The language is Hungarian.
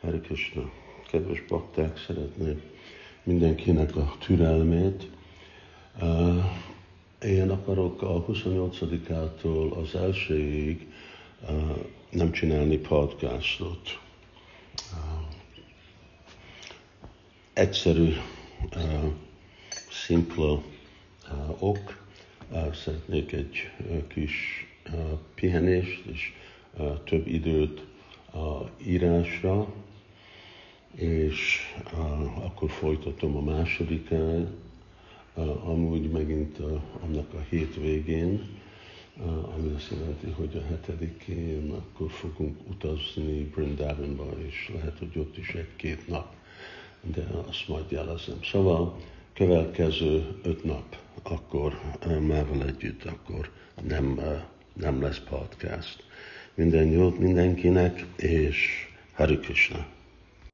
Hare Krishna. Kedves bakták, szeretném mindenkinek a türelmét. Én akarok a 28-ától az elsőig nem csinálni podcastot. Egyszerű, szimpla ok. Szeretnék egy kis pihenést és több időt a írásra, és uh, akkor folytatom a másodikán, amúgy megint uh, annak a hétvégén, uh, ami azt jelenti, hogy a hetedikén akkor fogunk utazni Brindavanba, és lehet, hogy ott is egy-két nap, de azt majd jelezem. Szóval következő öt nap, akkor mával együtt, akkor nem, nem lesz podcast. Minden jót mindenkinek, és Hari Krishna.